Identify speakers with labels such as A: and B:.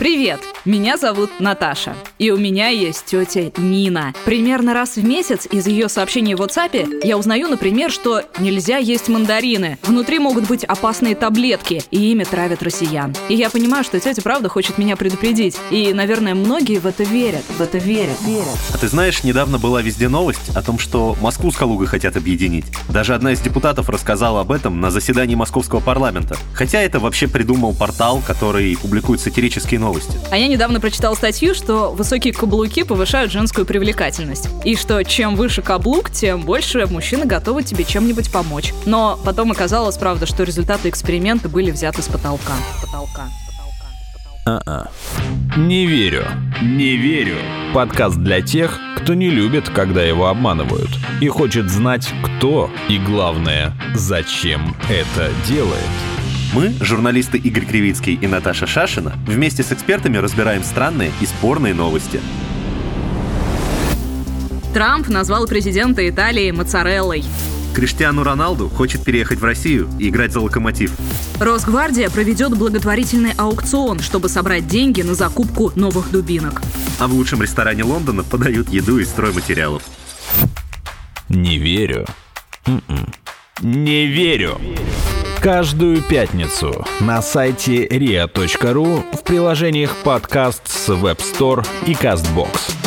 A: Привет! Меня зовут Наташа. И у меня есть тетя Нина. Примерно раз в месяц из ее сообщений в WhatsApp я узнаю, например, что нельзя есть мандарины. Внутри могут быть опасные таблетки, и ими травят россиян. И я понимаю, что тетя правда хочет меня предупредить. И, наверное, многие в это верят. В это верят. Верят.
B: А ты знаешь, недавно была везде новость о том, что Москву с Калугой хотят объединить. Даже одна из депутатов рассказала об этом на заседании московского парламента. Хотя это вообще придумал портал, который публикует сатирические новости.
A: А я недавно прочитал статью, что высокие каблуки повышают женскую привлекательность. И что чем выше каблук, тем больше мужчины готовы тебе чем-нибудь помочь. Но потом оказалось, правда, что результаты эксперимента были взяты с потолка. Потолка.
C: А-а. Не верю. Не верю. Подкаст для тех, кто не любит, когда его обманывают. И хочет знать, кто и, главное, зачем это делает.
B: Мы, журналисты Игорь Кривицкий и Наташа Шашина, вместе с экспертами разбираем странные и спорные новости.
A: Трамп назвал президента Италии моцареллой.
B: Криштиану Роналду хочет переехать в Россию и играть за локомотив.
A: Росгвардия проведет благотворительный аукцион, чтобы собрать деньги на закупку новых дубинок.
B: А в лучшем ресторане Лондона подают еду из стройматериалов.
C: Не верю. М-м. Не верю. Каждую пятницу на сайте ria.ru в приложениях подкаст с Web Store и CastBox.